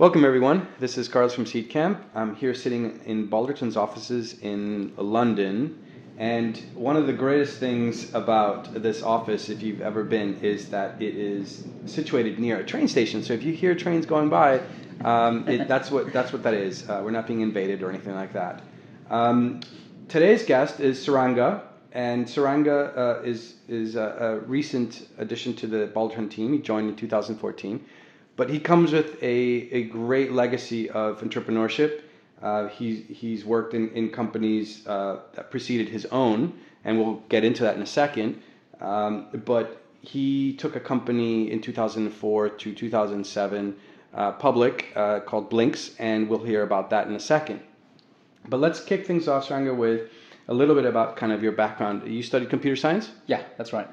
Welcome, everyone. This is Carlos from Seedcamp. I'm here sitting in Balderton's offices in London. And one of the greatest things about this office, if you've ever been, is that it is situated near a train station. So if you hear trains going by, um, it, that's, what, that's what that is. Uh, we're not being invaded or anything like that. Um, today's guest is Suranga. And Suranga uh, is, is a, a, recent addition to the Balderton team. He joined in 2014. But he comes with a, a great legacy of entrepreneurship uh, he, he's worked in, in companies uh, that preceded his own, and we'll get into that in a second. Um, but he took a company in 2004 to 2007 uh, public uh, called Blinkx, and we'll hear about that in a second. But let's kick things off, Suranga, with a little bit about kind of your background. You studied computer science? Yeah, that's right.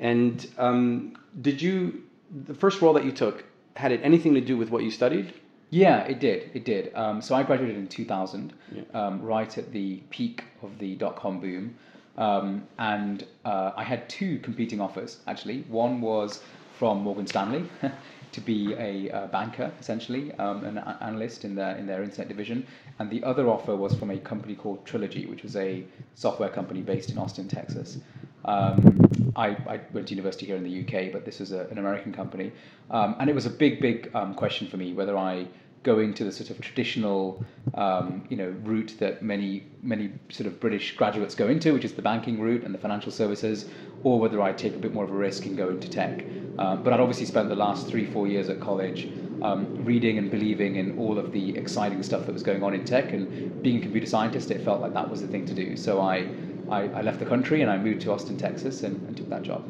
And um, did you, the first role that you took, had it anything to do with what you studied? Yeah, it did. It did. Um, so I graduated in 2000, yeah. um, right at the peak of the dot com boom. Um, and uh, I had two competing offers, actually. One was from Morgan Stanley to be a, a banker, essentially, um, an a- analyst in their, in their internet division. And the other offer was from a company called Trilogy, which was a software company based in Austin, Texas. Um, I, I, went to university here in the UK, but this is a, an American company. Um, and it was a big, big um, question for me whether I go into the sort of traditional, um, you know, route that many many sort of British graduates go into, which is the banking route and the financial services, or whether I take a bit more of a risk and go into tech. Um, but I'd obviously spent the last three four years at college um, reading and believing in all of the exciting stuff that was going on in tech, and being a computer scientist, it felt like that was the thing to do. So I I, I left the country and I moved to Austin, Texas, and, and took that job.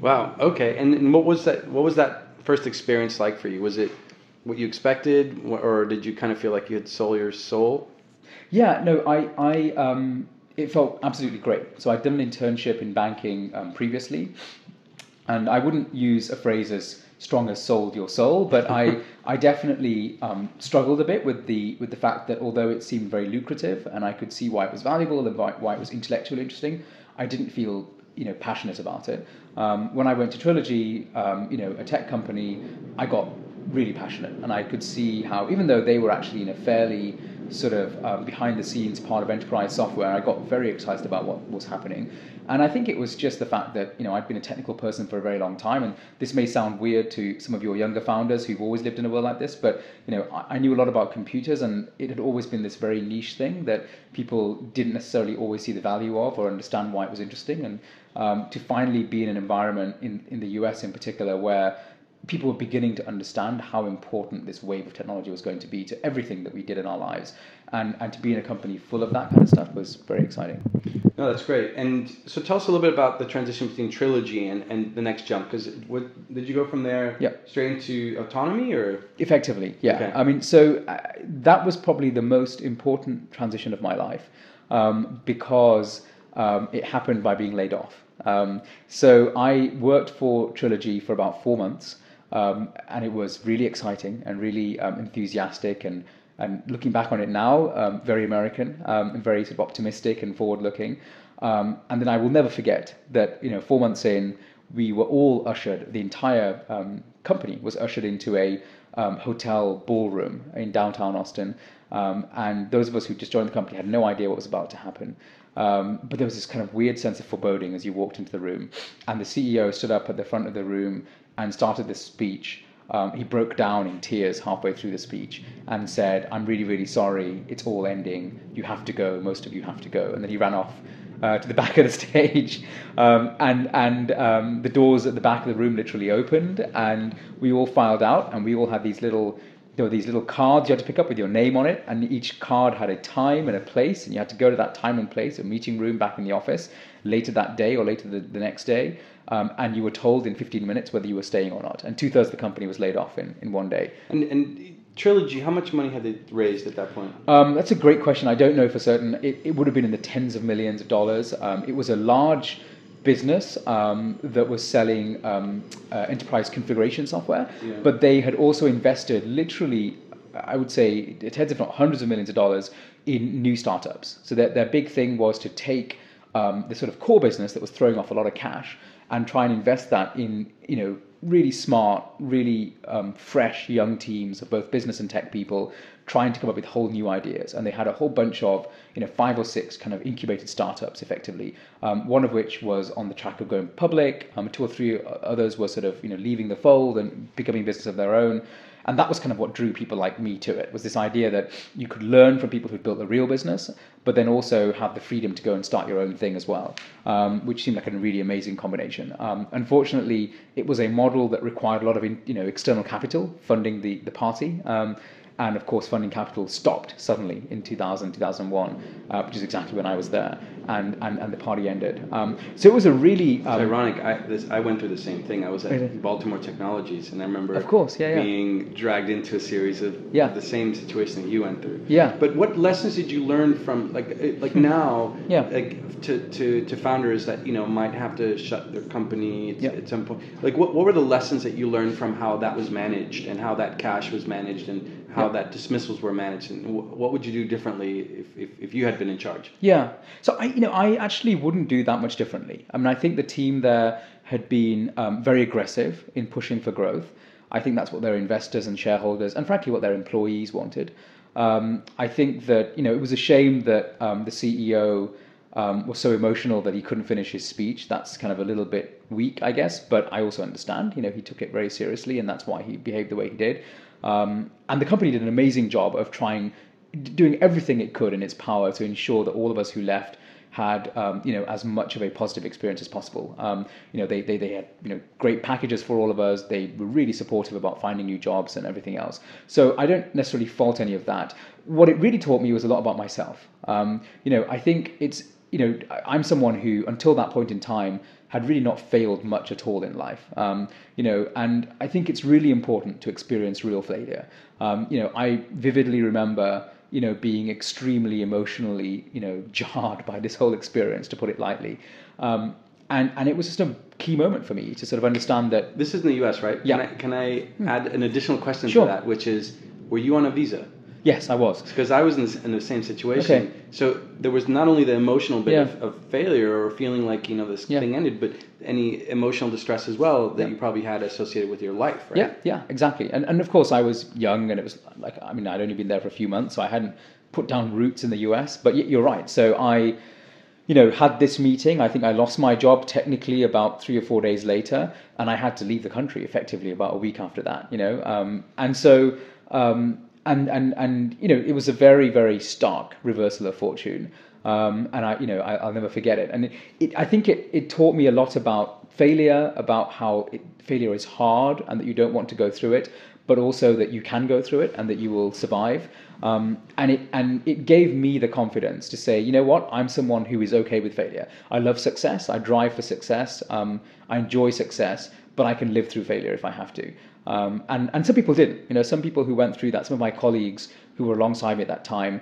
Wow. Okay. And, and what was that? What was that first experience like for you? Was it what you expected, or did you kind of feel like you had sold your soul? Yeah, no, I, I, um, it felt absolutely great. So I'd done an internship in banking um, previously, and I wouldn't use a phrase as strong as sold your soul, but I, I definitely um, struggled a bit with the with the fact that although it seemed very lucrative and I could see why it was valuable and why, it was intellectually interesting, I didn't feel you know passionate about it. Um, when I went to Trilogy, um, you know, a tech company, I got really passionate, and I could see how even though they were actually in a fairly sort of um, behind the scenes part of enterprise software, I got very excited about what was happening. And I think it was just the fact that you know I'd been a technical person for a very long time, and this may sound weird to some of your younger founders who've always lived in a world like this, but you know I, I knew a lot about computers, and it had always been this very niche thing that people didn't necessarily always see the value of or understand why it was interesting. And um, to finally be in an environment in in the US in particular where people were beginning to understand how important this wave of technology was going to be to everything that we did in our lives. And, and to be in a company full of that kind of stuff was very exciting. No, that's great. And so tell us a little bit about the transition between Trilogy and, and the next jump. Because what did you go from there yep. straight into autonomy or? Effectively, yeah. Okay. I mean, so uh, that was probably the most important transition of my life um, because um, it happened by being laid off. Um, so I worked for Trilogy for about four months. Um, and it was really exciting and really um, enthusiastic and and looking back on it now, um, very American um, and very sort of optimistic and forward looking. Um, and then I will never forget that you know four months in, we were all ushered. The entire um, company was ushered into a hotel ballroom in downtown Austin. and those of us who just joined the company had no idea what was about to happen. Um, but there was this kind of weird sense of foreboding as you walked into the room. And the CEO stood up at the front of the room and started this speech. Um, he broke down in tears halfway through the speech and said, I'm really, really sorry. It's all ending. You have to go. Most of you have to go. And then he ran off uh, to the back of the stage. Um, and and um, the doors at the back of the room literally opened. And we all filed out. And we all had these little there were these little cards you had to pick up with your name on it, and each card had a time and a place, and you had to go to that time and place, a meeting room back in the office, later that day or later the, the next day, um, and you were told in 15 minutes whether you were staying or not. And two thirds of the company was laid off in, in one day. And, and Trilogy, how much money had they raised at that point? Um, that's a great question. I don't know for certain. It, it would have been in the tens of millions of dollars. Um, it was a large business um, that was selling um, uh, enterprise configuration software, yeah. but they had also invested literally, I would say, tens if not hundreds of millions of dollars in new startups. So their, their big thing was to take um, the sort of core business that was throwing off a lot of cash and try and invest that in, you know, really smart, really um, fresh young teams of both business and tech people trying to come up with whole new ideas. And they had a whole bunch of, you know, five or six kind of incubated startups effectively, um, one of which was on the track of going public, um, two or three others were sort of, you know, leaving the fold and becoming business of their own and that was kind of what drew people like me to it was this idea that you could learn from people who'd built a real business but then also have the freedom to go and start your own thing as well um, which seemed like a really amazing combination. Um, unfortunately it was a model that required a lot of you know external capital funding the, the party. Um, and of course funding capital stopped suddenly in 2000 2001 uh, which is exactly when i was there and, and, and the party ended um, so it was a really um, ironic I, this, I went through the same thing i was at really? baltimore technologies and i remember of course yeah, yeah. being dragged into a series of yeah. the same situation that you went through yeah but what lessons did you learn from like uh, like now yeah. like to, to, to founders that you know might have to shut their company at, yeah. at some point like what, what were the lessons that you learned from how that was managed and how that cash was managed and how yeah. that dismissals were managed and what would you do differently if, if, if, you had been in charge yeah so i you know i actually wouldn't do that much differently i mean i think the team there had been um, very aggressive in pushing for growth i think that's what their investors and shareholders and frankly what their employees wanted um, i think that you know it was a shame that um, the ceo um, was so emotional that he couldn't finish his speech. That's kind of a little bit weak, I guess, but I also understand. You know, he took it very seriously, and that's why he behaved the way he did. Um, and the company did an amazing job of trying, doing everything it could in its power to ensure that all of us who left had um, you know as much of a positive experience as possible. Um, you know they, they they had you know great packages for all of us. They were really supportive about finding new jobs and everything else. So I don't necessarily fault any of that. What it really taught me was a lot about myself. Um, you know I think it's you know I'm someone who until that point in time had really not failed much at all in life. Um, you know, and I think it's really important to experience real failure. Um, you know, I vividly remember, you know, being extremely emotionally, you know, jarred by this whole experience, to put it lightly. Um, and, and it was just a key moment for me to sort of understand that. This is in the US, right? Yeah. Can I, can I hmm. add an additional question sure. to that, which is, were you on a visa? Yes, I was. Because I was in, this, in, the same situation. Okay. So there was not only the emotional bit yeah. of, of, failure or feeling like you know this yeah. thing ended, but any emotional distress as well that yeah. you probably had associated with your life, right? Yeah, yeah, exactly. And and of course I was young, and it was like I mean I'd only been there for a few months, so I hadn't put down roots in the US. But you're right. So I you know, had this meeting. I think I lost my job technically about three or four days later, and I had to leave the country effectively about a week after that. You know, um, and so um, and and and you know it was a very very stark reversal of fortune. Um, and I you know I, will never forget it. And it, it, I think it, it taught me a lot about failure about how it, failure is hard and that you don't want to go through it but also that you can go through it and that you will survive. Um, and it and it gave me the confidence to say you know what? I'm someone who is okay with failure. I love success. I drive for success. Um, I enjoy success but I can live through failure if I have to um, and, and some people didn't. You know, some people who went through that, some of my colleagues who were alongside me at that time,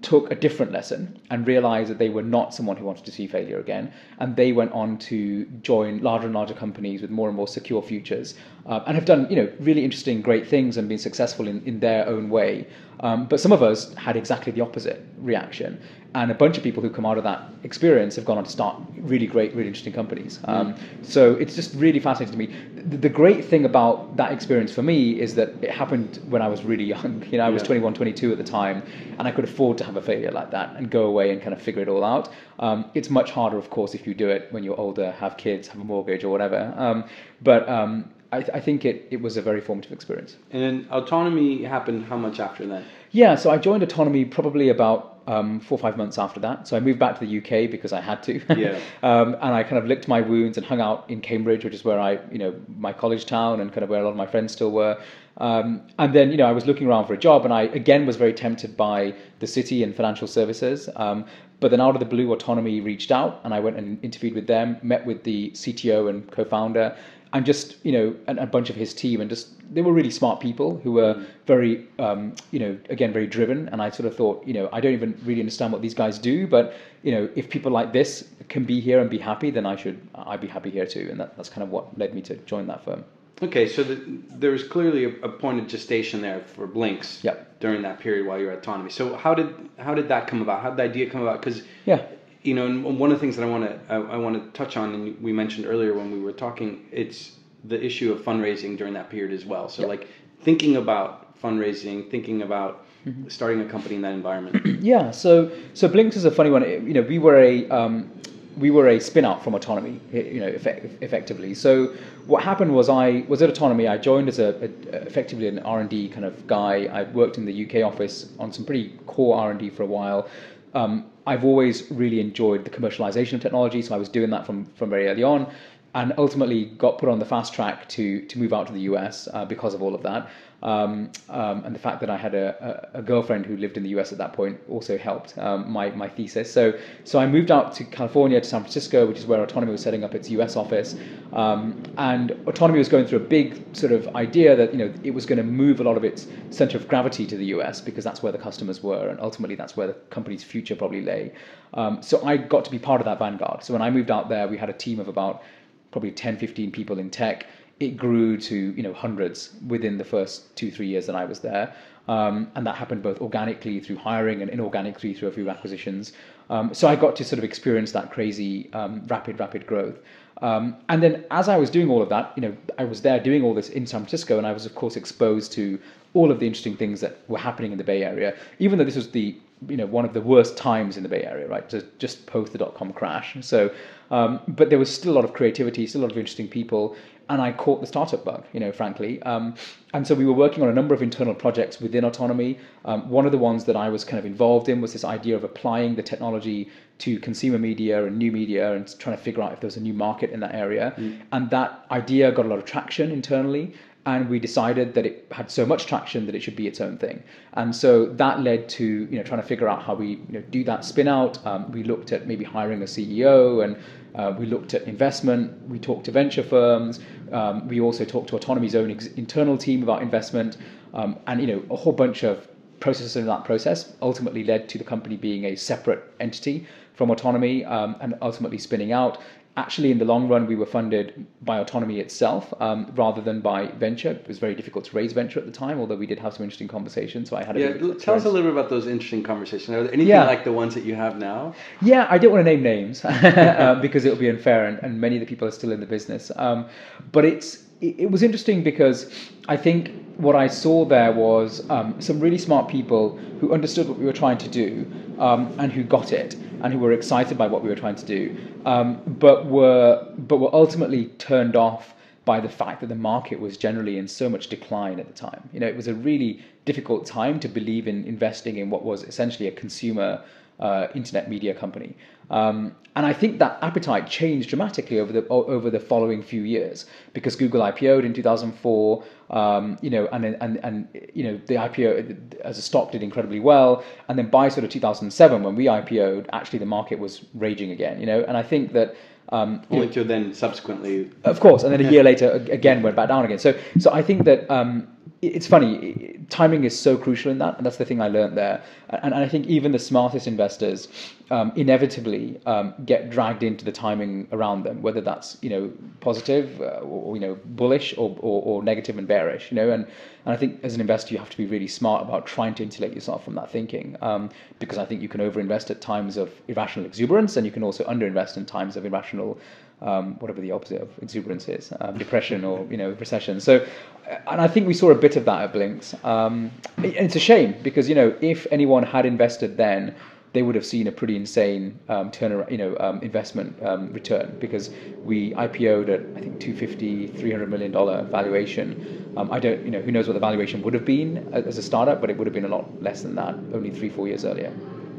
took a different lesson and realized that they were not someone who wanted to see failure again. And they went on to join larger and larger companies with more and more secure futures uh, and have done, you know, really interesting, great things and been successful in, in their own way. Um, but some of us had exactly the opposite reaction. And a bunch of people who come out of that experience have gone on to start really great, really interesting companies. Um, so it's just really fascinating to me. The, the, great thing about that experience for me is that it happened when I was really young. You know, I was yeah. 21, 22 at the time, and I could afford to have a failure like that and go away and kind of figure it all out. Um, it's much harder, of course, if you do it when you're older, have kids, have a mortgage, or whatever. Um, but um, I, th- I, think it, it was a very formative experience. And then autonomy happened how much after that? Yeah, so I joined autonomy probably about um, four or five months after that. So I moved back to the UK because I had to. Yeah. um, and I kind of licked my wounds and hung out in Cambridge, which is where I, you know, my college town and kind of where a lot of my friends still were. Um, and then, you know, I was looking around for a job and I, again, was very tempted by the city and financial services. Um, but then out of the blue, Autonomy reached out and I went and interviewed with them, met with the CTO and co founder and just you know and a bunch of his team and just they were really smart people who were very um, you know again very driven. And i sort of thought you know i don't even really understand what these guys do but you know if people like this can be here and be happy then i should i'd be happy here too. And that, that's kind of what led me to join that firm. Okay so the, there was clearly a, a, point of gestation there for Blinkx yep. during that period while you were at autonomy so how did how did that come about? How did the idea come about? Because yeah you know, and one of the things that I want to I, I want to touch on, and we mentioned earlier when we were talking, it's the issue of fundraising during that period as well. So Yep. like thinking about fundraising, thinking about Mm-hmm. starting a company in that environment. Yeah, so so Blinkx is a funny one. You know, we were a um, we were a spin out from Autonomy. You know, effect, effectively. So what happened was I was at Autonomy. I joined as a, a effectively an R and D kind of guy. I worked in the UK office on some pretty core R and D for a while. Um, I've always really enjoyed the commercialization of technology, so I was doing that from from very early on. And ultimately got put on the fast track to to move out to the US uh, because of all of that. Um, um, and the fact that I had a, a, a girlfriend who lived in the US at that point also helped um, my, my thesis. So, so I moved out to California, to San Francisco, which is where Autonomy was setting up its US office. Um, and Autonomy was going through a big sort of idea that you know it was going to move a lot of its center of gravity to the US because that's where the customers were, and ultimately that's where the company's future probably lay. Um, so I got to be part of that vanguard. So when I moved out there, we had a team of about probably 10, 15 people in tech it grew to you know hundreds within the first two three years that I was there, um, and that happened both organically through hiring and inorganically through a few acquisitions. Um, so I got to sort of experience that crazy um, rapid rapid growth. Um, and then as I was doing all of that, you know, I was there doing all this in San Francisco, and I was of course exposed to all of the interesting things that were happening in the Bay Area. Even though this was the you know one of the worst times in the Bay Area, right? Just just post the dot com crash. So, um, but there was still a lot of creativity, still a lot of interesting people, and I caught the startup bug, you know, frankly. Um, and so we were working on a number of internal projects within Autonomy. Um, one of the ones that I was kind of involved in was this idea of applying the technology to consumer media and new media and trying to figure out if there was a new market in that area. And that idea got a lot of traction internally. And we decided that it had so much traction that it should be its own thing. And so that led to you know trying to figure out how we you know, do that spin out. Um, we looked at maybe hiring a CEO and uh, we looked at investment. We talked to venture firms. Um, we also talked to Autonomy's own ex- internal team about investment, um, and you know a whole bunch of processes in that process ultimately led to the company being a separate entity from Autonomy um, and ultimately spinning out. Actually, in the long run, we were funded by Autonomy itself um, rather than by venture. It was very difficult to raise venture at the time, although we did have some interesting conversations. So I had a yeah, bit tell us a little bit about those interesting conversations. Are there anything Yeah. like the ones that you have now? Yeah, I don't want to name names uh, because it would be unfair, and, and many of the people are still in the business. Um, but it's it, it was interesting because I think what I saw there was um, some really smart people who understood what we were trying to do um, and who got it and who were excited by what we were trying to do, um, but were but were ultimately turned off by the fact that the market was generally in so much decline at the time. You know, it was a really difficult time to believe in investing in what was essentially a consumer uh, internet media company. Um, and I think that appetite changed dramatically over the over the following few years because Google IPO'd in 2004. Um, you know, and and and you know the IPO as a stock did incredibly well, and then by sort of 2007 when we IPO'd, actually the market was raging again. You know, and I think that. Um, you know, Only to then subsequently. of course, and then a year later, again went back down again. So, so I think that um, it's funny. Timing is so crucial in that, and that's the thing I learned there. And, and I think even the smartest investors um, inevitably um, get dragged into the timing around them, whether that's you know positive uh, or, you know bullish or, or, or negative and bearish. You know, and and I think as an investor, you have to be really smart about trying to insulate yourself from that thinking, um, because I think you can overinvest at times of irrational exuberance, and you can also underinvest in times of irrational um, whatever the opposite of exuberance is, um, depression or you know recession. So, and I think we saw a bit of that at Blinkx. Um, and it's a shame because you know if anyone had invested then, they would have seen a pretty insane um, turnaround, you know, um, investment um, return because we IPO'd at I think 250, 300 million dollar valuation. Um, I don't, you know, who knows what the valuation would have been as a startup, but it would have been a lot less than that only three, four years earlier.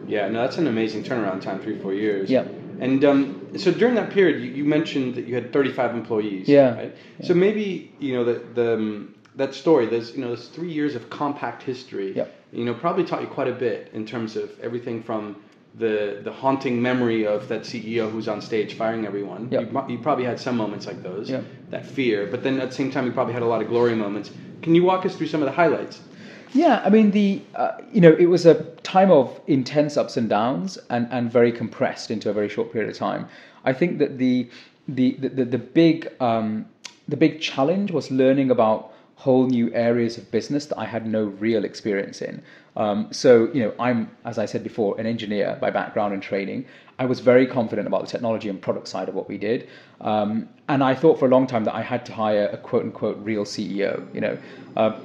Yeah, no, that's an amazing turnaround time, three, four years. Yeah. And um, so during that period, you, you mentioned that you had 35 employees. Yeah. Right? So maybe, you know, the, the, um, that story, those, you know, those three years of compact history, Yep. you know, probably taught you quite a bit in terms of everything from the, the haunting memory of that CEO who's on stage firing everyone. Yep. You, you probably had some moments like those, Yep. that fear, but then at the same time, you probably had a lot of glory moments. Can you walk us through some of the highlights? Yeah, I mean the uh, you know it was a time of intense ups and downs and, and very compressed into a very short period of time. I think that the the the, the, the big um, the big challenge was learning about whole new areas of business that I had no real experience in. Um, so, you know, I'm, as I said before, an engineer by background and training. I was very confident about the technology and product side of what we did. Um, and I thought for a long time that I had to hire a quote unquote real CEO, you know. Uh,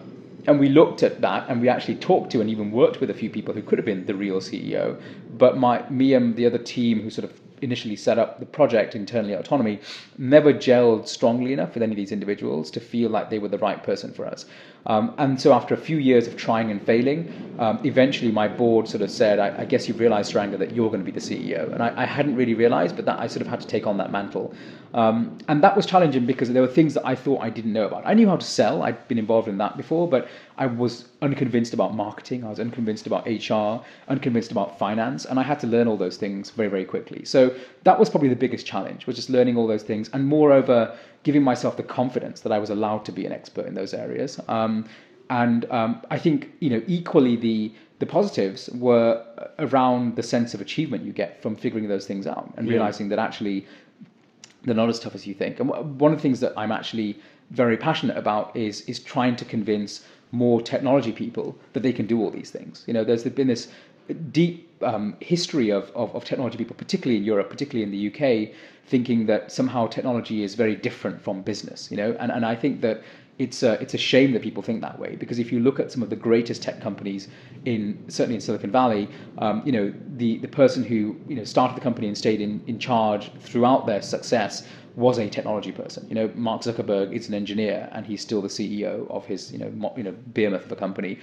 and we looked at that and we actually talked to and even worked with a few people who could have been the real CEO. But my, me and the other team who sort of initially set up the project internally autonomy never gelled strongly enough with any of these individuals to feel like they were the right person for us um, and so after a few years of trying and failing um, eventually my board sort of said I, I guess you've realized Suranga that you're going to be the CEO and I, I, hadn't really realized but that I sort of had to take on that mantle. Um, and that was challenging because there were things that I thought I didn't know about. I knew how to sell. I'd been involved in that before but I was unconvinced about marketing. I was unconvinced about HR unconvinced about finance and I had to learn all those things very very quickly. So that was probably the biggest challenge was just learning all those things. And moreover giving myself the confidence that I was allowed to be an expert in those areas. Um, and um, I think you know equally the the positives were around the sense of achievement you get from figuring those things out and yeah. realizing that actually they're not as tough as you think. And one of the things that I'm actually very passionate about is is trying to convince more technology people that they can do all these things. You know there's been this deep um, history of, of, of, technology people, particularly in Europe, particularly in the UK, thinking that somehow technology is very different from business. You know, and, and I think that it's a, it's a shame that people think that way because if you look at some of the greatest tech companies in certainly in Silicon Valley, um, you know the, the person who you know started the company and stayed in, in charge throughout their success was a technology person. You know, Mark Zuckerberg is an engineer and he's still the CEO of his you know mo- you know behemoth of a company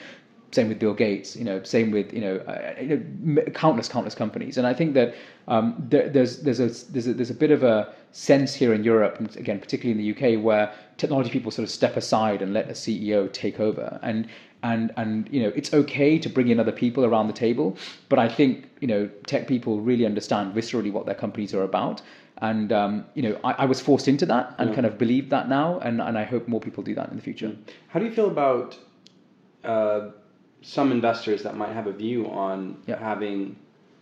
same with Bill Gates, you know, same with you know, uh, you know countless countless companies, and I think that um, there, there's there's a there's a there's a bit of a sense here in Europe, and again particularly in the UK, where technology people sort of step aside and let a CEO take over, and and and you know it's okay to bring in other people around the table, but I think you know tech people really understand viscerally what their companies are about, and um, you know I, I, was forced into that and yeah. kind of believe that now, and and I hope more people do that in the future. How do you feel about uh, some investors that might have a view on yeah. having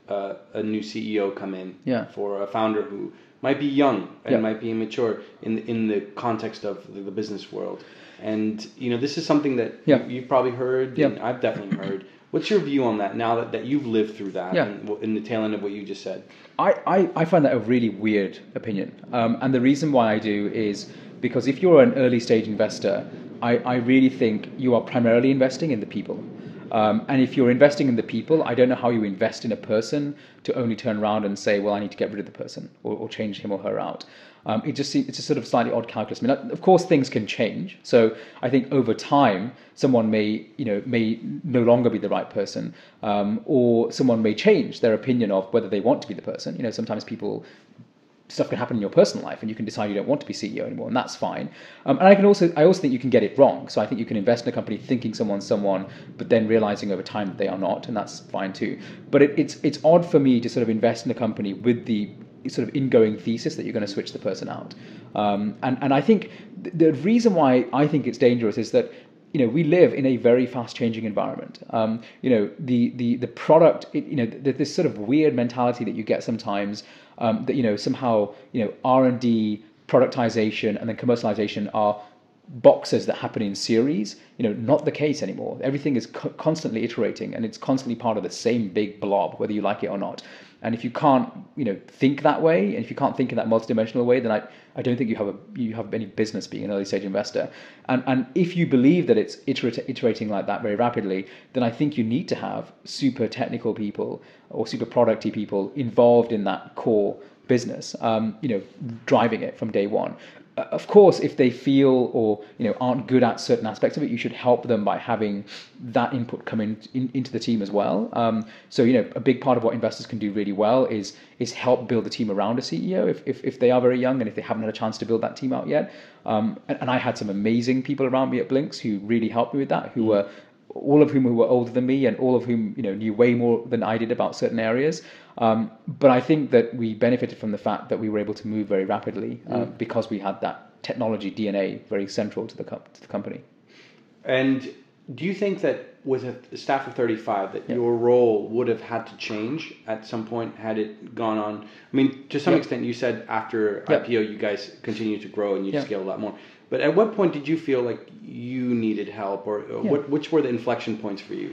uh, a new CEO come in yeah. for a founder who might be young and yeah. might be immature in in the context of the, the, business world. And you know, this is something that you, have probably heard. Yeah. I've definitely heard. What's your view on that now that, that you've lived through that yeah. and in the tail end of what you just said? I, I, I find that a really weird opinion. Um, and the reason why I do is because if you're an early stage investor, I, I really think you are primarily investing in the people. Um, and if you're investing in the people, I don't know how you invest in a person to only turn around and say, well, I need to get rid of the person or, or change him or her out. Um, it just seems, it's a sort of slightly odd calculus. I mean, of course, things can change. So I think over time, someone may, you know, may no longer be the right person, um, or someone may change their opinion of whether they want to be the person. You know, sometimes people stuff can happen in your personal life and you can decide you don't want to be CEO anymore and that's fine. Um, and I can also I also think you can get it wrong. So I think you can invest in a company thinking someone's someone, but then realizing over time that they are not, and that's fine too. But it, it's it's odd for me to sort of invest in a company with the sort of ingoing thesis that you're going to switch the person out. Um, and and I think the reason why I think it's dangerous is that you know we live in a very fast changing environment. Um, you know the the the product it, you know this sort of weird mentality that you get sometimes um, that you know somehow you know R and D, productization, and then commercialization are boxes that happen in series. You know, not the case anymore. Everything is co- constantly iterating, and it's constantly part of the same big blob, whether you like it or not. And if you can't, you know, think that way, and if you can't think in that multidimensional way, then I, I don't think you have a you have any business being an early stage investor. And and if you believe that it's iterate, iterating like that very rapidly, then I think you need to have super technical people or super producty people involved in that core business, um, you know, driving it from day one. Uh, of course, if they feel or you know aren't good at certain aspects of it, you should help them by having that input come in, in into the team as well. Um, so you know, a big part of what investors can do really well is is help build the team around a CEO if, if, if they are very young and if they haven't had a chance to build that team out yet. Um, and, and, I had some amazing people around me at Blinkx who really helped me with that, who mm. were all of whom were older than me and all of whom you know knew way more than I did about certain areas. Um, but I think that we benefited from the fact that we were able to move very rapidly uh, mm. because we had that technology DNA very central to the co- to the company. And do you think that with a staff of 35 that your role would have had to change at some point had it gone on i mean to some extent you said after ipo you guys continue to grow and you scale a lot more But at what point did you feel like you needed help, or, or Yeah. what, which were the inflection points for you?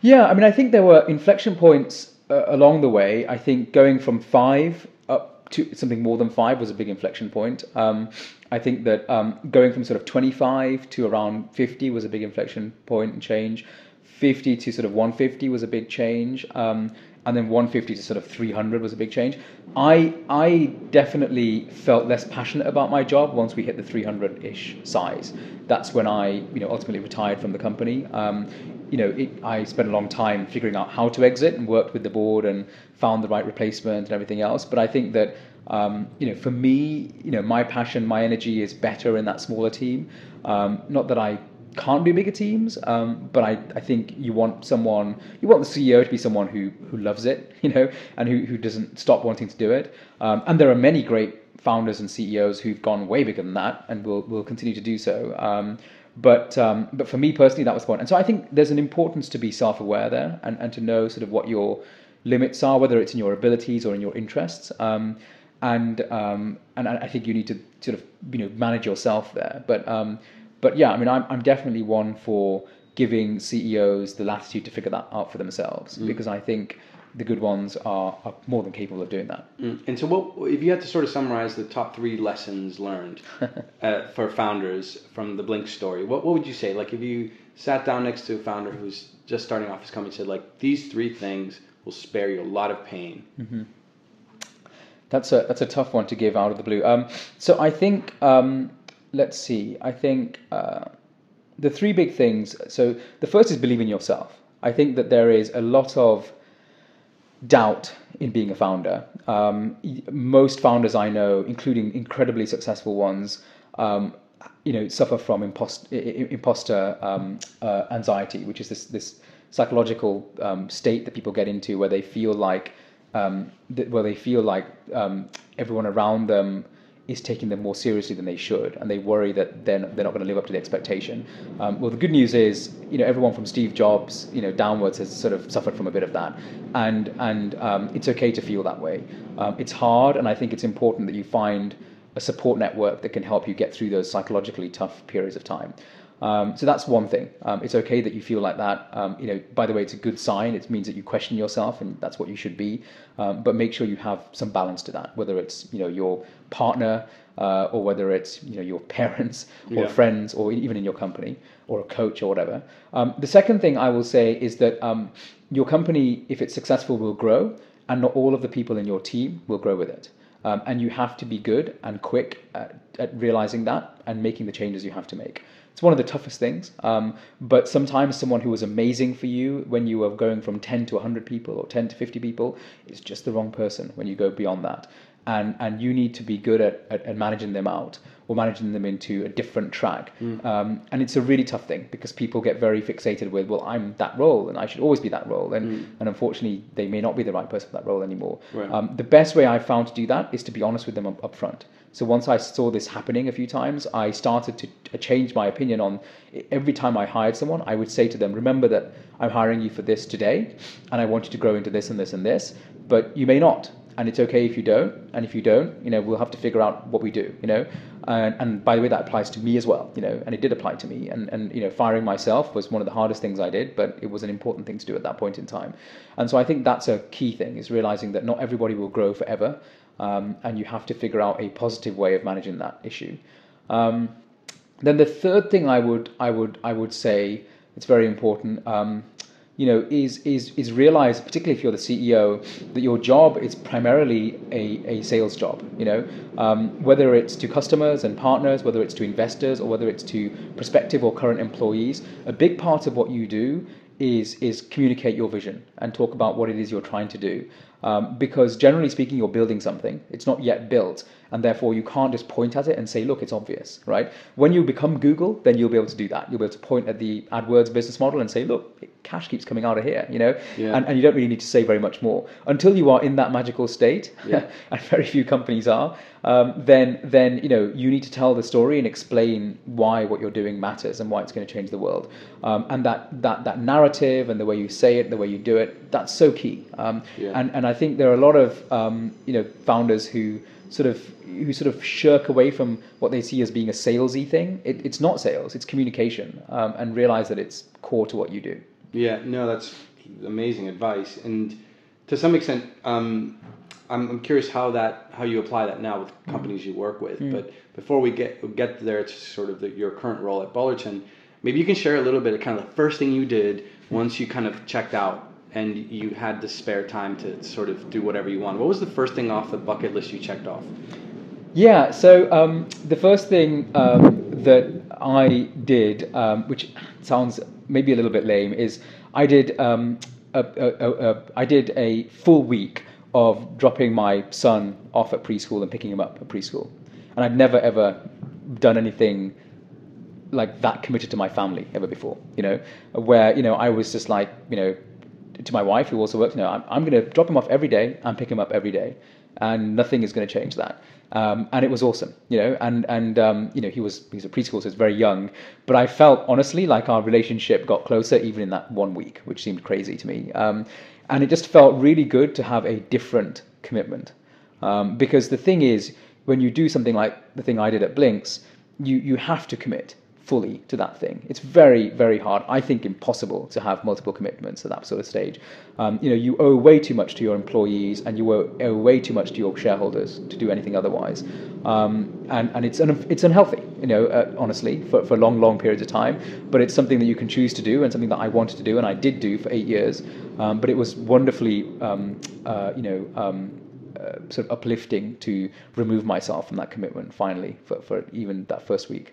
Yeah, I mean, I think there were inflection points uh, along the way. I think going from five up to something more than five was a big inflection point. Um, I think that um, going from sort of 25 to around 50 was a big inflection point and change. 50 to sort of 150 was a big change. Um, and then 150 to sort of 300 was a big change. I I definitely felt less passionate about my job once we hit the 300-ish size. That's when I you know ultimately retired from the company. Um, you know, it, I spent a long time figuring out how to exit and worked with the board and found the right replacement and everything else. But I think that um, you know, for me, you know, my passion, my energy is better in that smaller team. Um, not that I can't do bigger teams, um, but I, I think you want someone, you want the CEO to be someone who, who loves it, you know, and who, who doesn't stop wanting to do it. Um, and there are many great founders and CEOs who've gone way bigger than that and will, will continue to do so. Um, but um, but for me personally, that was the point. And so I think there's an importance to be self-aware there and, and to know sort of what your limits are, whether it's in your abilities or in your interests. Um, and um, and I think you need to sort of you know manage yourself there. But um, but yeah, I mean, I'm I'm definitely one for giving CEOs the latitude to figure that out for themselves because I think the good ones are, are more than capable of doing that. Mm. And so, what if you had to sort of summarize the top three lessons learned uh, for founders from the Blink story? What what would you say? Like, if you sat down next to a founder who's just starting off his company, and said like these three things will spare you a lot of pain. That's a that's a tough one to give out of the blue. Um, so I think um, let's see. I think uh, the three big things. So the first is believe in yourself. I think that there is a lot of doubt in being a founder. Um, most founders I know, including incredibly successful ones, um, you know, suffer from impost- imposter um, uh, anxiety, which is this this psychological um, state that people get into where they feel like um, th- where they feel like um, everyone around them is taking them more seriously than they should, and they worry that they're they're not going to live up to the expectation. Um, well, the good news is, you know, everyone from Steve Jobs, you know, downwards has sort of suffered from a bit of that, and and um, it's okay to feel that way. Um, it's hard, and I think it's important that you find a support network that can help you get through those psychologically tough periods of time. Um, so that's one thing. Um, it's okay that you feel like that. Um, you know, by the way, it's a good sign. It means that you question yourself, and that's what you should be. Um, but make sure you have some balance to that, whether it's you know your partner uh, or whether it's you know your parents or Yeah. friends or even in your company or a coach or whatever. Um, the second thing I will say is that um, your company, if it's successful, will grow, and not all of the people in your team will grow with it. Um, and you have to be good and quick at, at realizing that and making the changes you have to make. It's one of the toughest things. Um, but sometimes someone who was amazing for you when you were going from 10 to 100 people or 10 to 50 people is just the wrong person when you go beyond that. And, and you need to be good at, at, at managing them out or managing them into a different track. Um, and it's a really tough thing because people get very fixated with, well, I'm that role and I should always be that role. And, and unfortunately, they may not be the right person for that role anymore. Right. Um, the best way I've found to do that is to be honest with them up, up front. So once I saw this happening a few times, I started to to change my opinion on every time I hired someone, I would say to them, remember that I'm hiring you for this today, and I want you to grow into this and this and this, but you may not. And it's okay if you don't. And if you don't, you know, we'll have to figure out what we do, you know. And, and by the way, that applies to me as well, you know, and it did apply to me. And, and, you know, firing myself was one of the hardest things I did, but it was an important thing to do at that point in time. And so I think that's a key thing is realizing that not everybody will grow forever. Um, and you have to figure out a positive way of managing that issue. Um, then the third thing I would I would I would say it's very important. Um, you know, is is is realized, particularly if you're the CEO, that your job is primarily a, a sales job. You know, um, whether it's to customers and partners, whether it's to investors, or whether it's to prospective or current employees, a big part of what you do is is communicate your vision and talk about what it is you're trying to do. Um, because generally speaking, you're building something; it's not yet built, and therefore you can't just point at it and say, "Look, it's obvious." Right? When you become Google, then you'll be able to do that. You'll be able to point at the AdWords business model and say, "Look, cash keeps coming out of here, you know, Yeah. and, and you don't really need to say very much more until you are in that magical state, Yeah. and very few companies are. Um, then, then you know, you need to tell the story and explain why what you're doing matters and why it's going to change the world. Um, and that that that narrative and the way you say it, the way you do it, that's so key. Um, Yeah. And and I think there are a lot of um, you know founders who sort of who sort of shirk away from what they see as being a salesy thing. It, it's not sales; it's communication, um, and realize that it's core to what you do. Yeah, no, that's amazing advice. And to some extent, um, I'm, I'm curious how that how you apply that now with companies you work with. But before we get get there to sort of the, your current role at Balderton, maybe you can share a little bit of kind of the first thing you did once you kind of checked out and you had the spare time to sort of do whatever you want. What was the first thing off the bucket list you checked off? Yeah, so um, the first thing um, that I did, um, which sounds maybe a little bit lame, is I did um, a, a, a, I did a full week of dropping my son off at preschool and picking him up at preschool, and I'd never ever done anything like that committed to my family ever before. You know, where you know I was just like you know to my wife who also works. You know, I'm, I'm going to drop him off every day and pick him up every day, and nothing is going to change that. Um, and it was awesome, you know, and and um, you know he was he's a preschool, so he's very young. But I felt honestly like our relationship got closer even in that one week, which seemed crazy to me. Um, and it just felt really good to have a different commitment, um, because the thing is, when you do something like the thing I did at Blinkx, you you have to commit fully to that thing. It's very, very hard. I think impossible to have multiple commitments at that sort of stage. Um, you know, you owe way too much to your employees, and you owe, owe way too much to your shareholders to do anything otherwise. Um, and and it's un- it's unhealthy. You know, uh, honestly, for for long, long periods of time. But it's something that you can choose to do, and something that I wanted to do, and I did do for eight years. Um, but it was wonderfully, um, uh, you know. Um, uh, sort of uplifting to remove myself from that commitment finally for, for even that first week.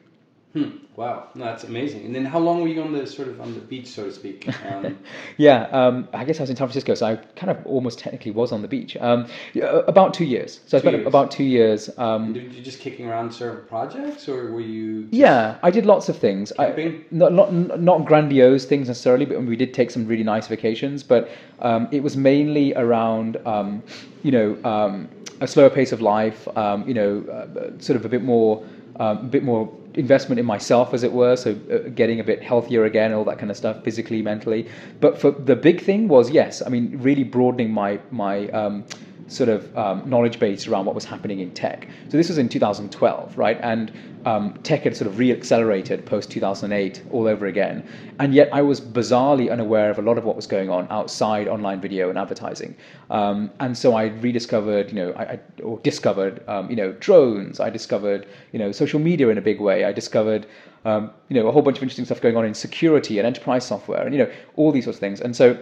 Hmm. Wow, no, that's amazing. And then how long were you on the sort of on the beach, so to speak? Um, Yeah, um, I guess I was in San Francisco, so I kind of almost technically was on the beach. Um, yeah, about two years. So I spent years. about two years. Um, did you just kicking around certain projects, or were you? yeah, I did lots of things. Camping? I, not, not not grandiose things necessarily, but we did take some really nice vacations. But um, it was mainly around, um, you know, um, a slower pace of life. Um, you know, uh, sort of a bit more, um, a bit more investment in myself, as it were. So uh, getting a bit healthier again, all that kind of stuff, physically, mentally. But for the big thing was yes, I mean, really broadening my my. Um, sort of um, knowledge base around what was happening in tech. So this was in 2012, right? And um, tech had sort of re-accelerated post 2008 all over again. And yet I was bizarrely unaware of a lot of what was going on outside online video and advertising. Um, and so I rediscovered, you know, I, I or discovered, um, you know, drones. I discovered, you know, social media in a big way. I discovered. Um, you know, a whole bunch of interesting stuff going on in security and enterprise software, and you know, all these sorts of things. And so,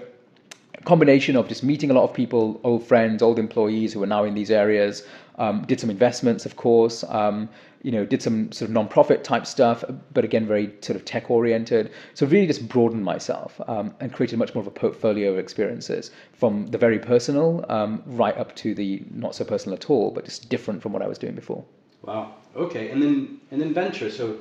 combination of just meeting a lot of people, old friends, old employees who are now in these areas. Um, did some investments, of course. Um, you know, did some sort of non-profit type stuff, but again, very sort of tech oriented. So really, just broadened myself um, and created much more of a portfolio of experiences from the very personal um, right up to the not so personal at all, but just different from what I was doing before. Wow. Okay, and then and then venture. So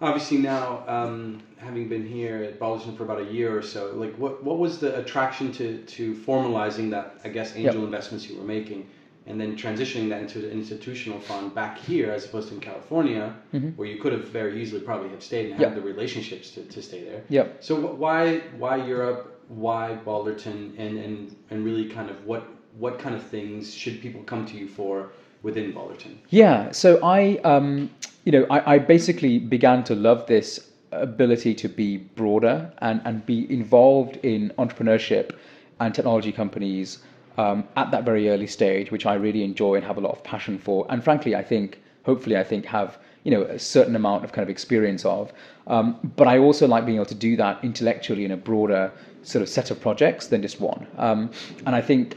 obviously now, um, having been here at Balderton for about a year or so, like what what was the attraction to to formalizing that I guess angel Yep. investments you were making, and then transitioning that into an institutional fund back here as opposed to in California, where you could have very easily probably have stayed and Mm-hmm. Yep. had the relationships to, to stay there. Yep. So why why Europe? Why Balderton? And and and really kind of what what kind of things should people come to you for within Balderton? Yeah, so I, um, you know, I, I basically began to love this ability to be broader and, and be involved in entrepreneurship and technology companies um, at that very early stage, which I really enjoy and have a lot of passion for. And frankly, I think, hopefully, I think have you know a certain amount of kind of experience of. Um, but I also like being able to do that intellectually in a broader sort of set of projects than just one. Um, and I think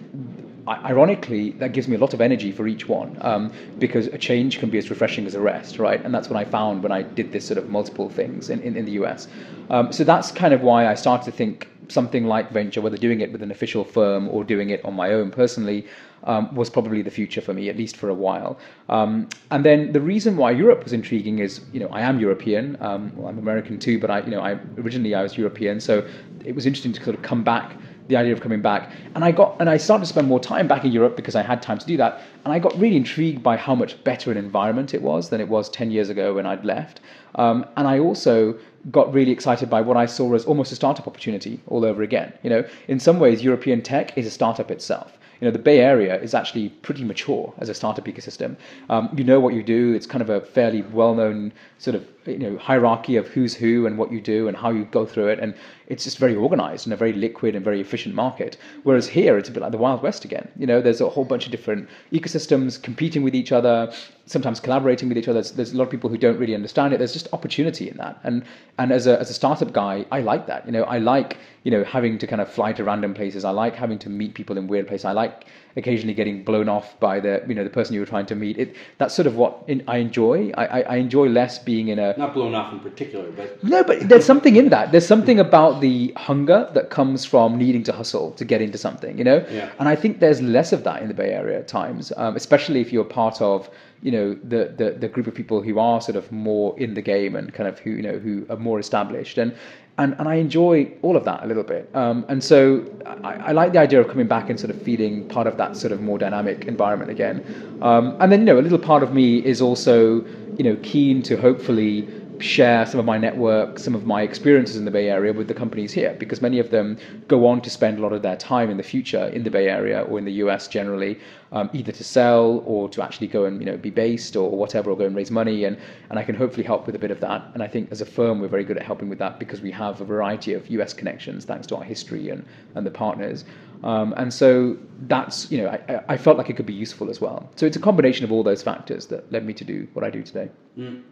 ironically, that gives me a lot of energy for each one um, because a change can be as refreshing as a rest, right? And that's what I found when I did this sort of multiple things in, in, in the US. Um, so that's kind of why I started to think something like venture, whether doing it with an official firm or doing it on my own personally, um, was probably the future for me, at least for a while. Um, and then the reason why Europe was intriguing is, you know, I am European. Um, well, I'm American too, but I, you know, I originally I was European, so it was interesting to sort of come back. The idea of coming back, and I got, and I started to spend more time back in Europe because I had time to do that, and I got really intrigued by how much better an environment it was than it was ten years ago when I'd left, um, and I also got really excited by what I saw as almost a startup opportunity all over again. You know, in some ways, European tech is a startup itself you know, the Bay Area is actually pretty mature as a startup ecosystem. Um, you know what you do. It's kind of a fairly well-known sort of you know hierarchy of who's who and what you do and how you go through it, and it's just very organized and a very liquid and very efficient market. Whereas here, it's a bit like the Wild West again. You know, there's a whole bunch of different ecosystems competing with each other, sometimes collaborating with each other. There's, there's a lot of people who don't really understand it. There's just opportunity in that, and and as a as a startup guy, I like that. You know, I like you know having to kind of fly to random places. I like having to meet people in weird places. I like occasionally getting blown off by the you know the person you were trying to meet. It that's sort of what in, I enjoy. I, I, I, enjoy less being in a not blown off in particular, but no, but there's something in that. There's something about the hunger that comes from needing to hustle to get into something, you know. Yeah. And I think there's less of that in the Bay Area at times, um, especially if you're part of you know the, the the group of people who are sort of more in the game and kind of who you know who are more established and and, and I enjoy all of that a little bit. Um, and so I, I, like the idea of coming back and sort of feeling part of that sort of more dynamic environment again. Um, and then, you know, a little part of me is also, you know, keen to hopefully share some of my network, some of my experiences in the Bay Area with the companies here, because many of them go on to spend a lot of their time in the future in the Bay Area or in the US generally, um, either to sell or to actually go and you know be based or whatever, or go and raise money, and and I can hopefully help with a bit of that. And I think as a firm we're very good at helping with that because we have a variety of US connections thanks to our history and and the partners. Um, and so that's you know I, I felt like it could be useful as well. So it's a combination of all those factors that led me to do what I do today. Mm.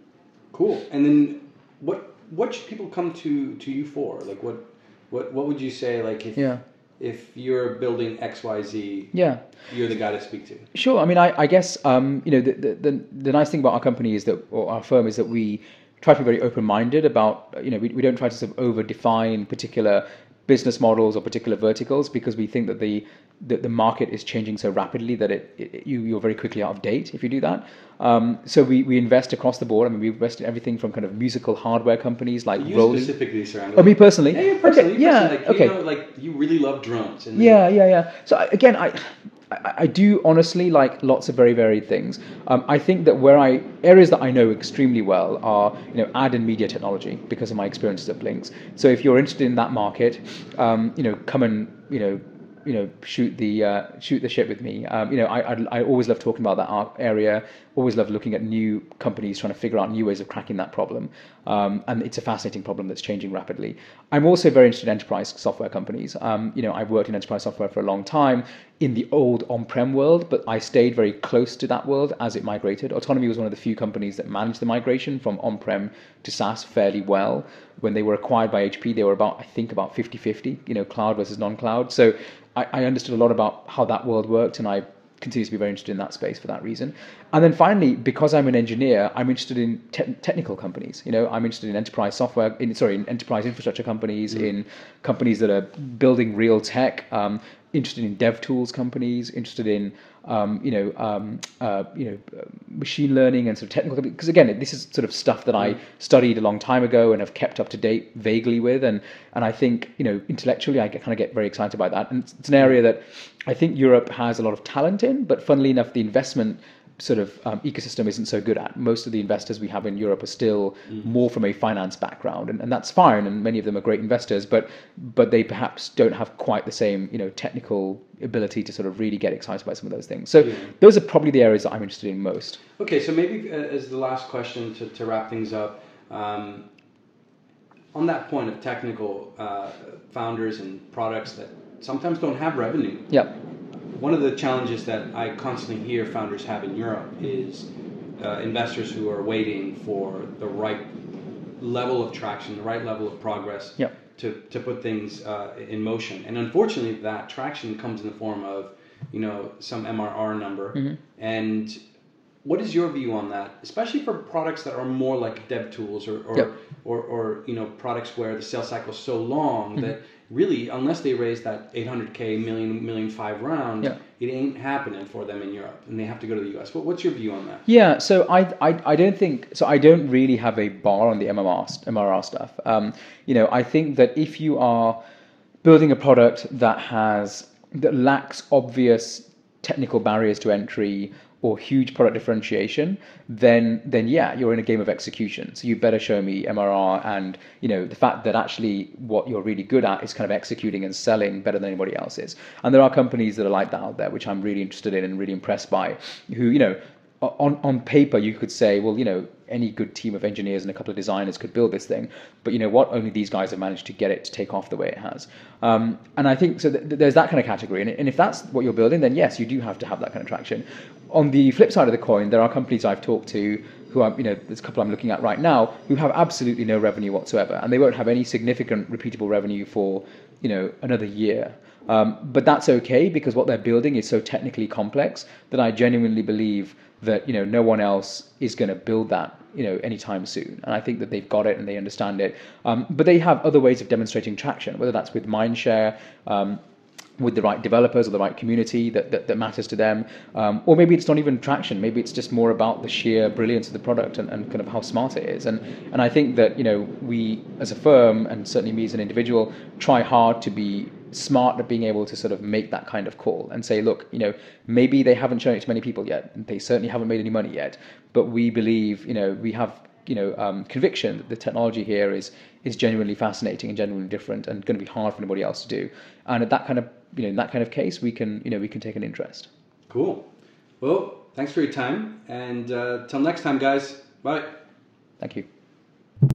Cool. And then what what should people come to to you for? Like what what what would you say like if yeah. if you're building XYZ, yeah, you're the guy to speak to. Sure. I mean, I, I guess um, you know the, the, the the nice thing about our company is that or our firm is that we try to be very open minded about you know we, we don't try to sort of over define particular business models or particular verticals because we think that the the, the market is changing so rapidly that it, it, you you're very quickly out of date if you do that. Um, so we, we invest across the board. I mean, we invest in everything from kind of musical hardware companies like you Rolling. specifically, sir. Oh, me personally. Yeah, personally. Okay. Yeah. Like, okay. You know, like you really love drones. And yeah, yeah, yeah. So again, I. I, do honestly like lots of very varied things. Um, I think that where I areas that I know extremely well are you know ad and media technology because of my experiences at Blinkx. So if you're interested in that market, um, you know, come and you know you know shoot the uh, shoot the shit with me. Um, you know, I, I, I always love talking about that area. Always love looking at new companies trying to figure out new ways of cracking that problem. Um, and it's a fascinating problem that's changing rapidly. I'm also very interested in enterprise software companies. Um, you know, I've worked in enterprise software for a long time in the old on-prem world, but I stayed very close to that world as it migrated. Autonomy was one of the few companies that managed the migration from on-prem to SaaS fairly well. When they were acquired by HP, they were about I think about 50-50, you know, cloud versus non-cloud. So I, I understood a lot about how that world worked, and I continue to be very interested in that space for that reason. And then finally, because I'm an engineer, I'm interested in te- technical companies. You know, I'm interested in enterprise software, in sorry, in enterprise infrastructure companies, mm. in companies that are building real tech. Um, interested in dev tools companies, interested in um, you know um, uh, you know machine learning and sort of technical because again this is sort of stuff that I mm. studied a long time ago and have kept up to date vaguely with. And and I think you know intellectually I get, kind of get very excited by that. And it's, it's an area that I think Europe has a lot of talent in but funnily enough the investment sort of um, ecosystem isn't so good at. Most of the investors we have in Europe are still mm. more from a finance background, and, and that's fine. And many of them are great investors, but but they perhaps don't have quite the same you know technical ability to sort of really get excited by some of those things. So yeah. those are probably the areas that I'm interested in most. Okay, so maybe uh, as the last question to, to wrap things up. Um, on that point of technical uh, founders and products that sometimes don't have revenue. Yep one of the challenges that I constantly hear founders have in Europe is uh, investors who are waiting for the right level of traction, the right level of progress yep. to, to put things uh, in motion. And unfortunately, that traction comes in the form of, you know, some MRR number. Mm-hmm. And what is your view on that, especially for products that are more like dev tools or, or, yep. or, or, you know, products where the sales cycle is so long mm-hmm. that really, unless they raise that 800k million million five round, Yeah. it ain't happening for them in Europe, and they have to go to the US. What, what's your view on that? Yeah, so I, I, I don't think so. I don't really have a bar on the MMR MRR stuff. Um, you know, I think that if you are building a product that has that lacks obvious technical barriers to entry or huge product differentiation, then then yeah, you're in a game of execution. So you better show me MRR and you know the fact that actually what you're really good at is kind of executing and selling better than anybody else is. And there are companies that are like that out there, which I'm really interested in and really impressed by, who you know on on paper you could say well you know any good team of engineers and a couple of designers could build this thing. But you know what only these guys have managed to get it to take off the way it has. Um, and i think so th- there's that kind of category. And, and if that's what you're building then yes you do have to have that kind of traction. On the flip side of the coin there are companies i've talked to who I'm, you know, there's a couple I'm looking at right now who have absolutely no revenue whatsoever, and they won't have any significant repeatable revenue for, you know, another year. Um, but that's okay because what they're building is so technically complex that I genuinely believe that you know no one else is going to build that you know anytime soon. And I think that they've got it and they understand it. Um, but they have other ways of demonstrating traction, whether that's with Mindshare. Um, with the right developers or the right community that, that, that matters to them. Um, or maybe it's not even traction. Maybe it's just more about the sheer brilliance of the product and, and kind of how smart it is. And, and I think that, you know, we as a firm and certainly me as an individual try hard to be smart at being able to sort of make that kind of call and say, look, you know, maybe they haven't shown it to many people yet. They certainly haven't made any money yet, but we believe, you know, we have you know um, conviction that the technology here is is genuinely fascinating and genuinely different and going to be hard for anybody else to do. And at that kind of you know in that kind of case, we can you know we can take an interest. Cool. Well, thanks for your time, and uh, till next time, guys. Bye. Thank you.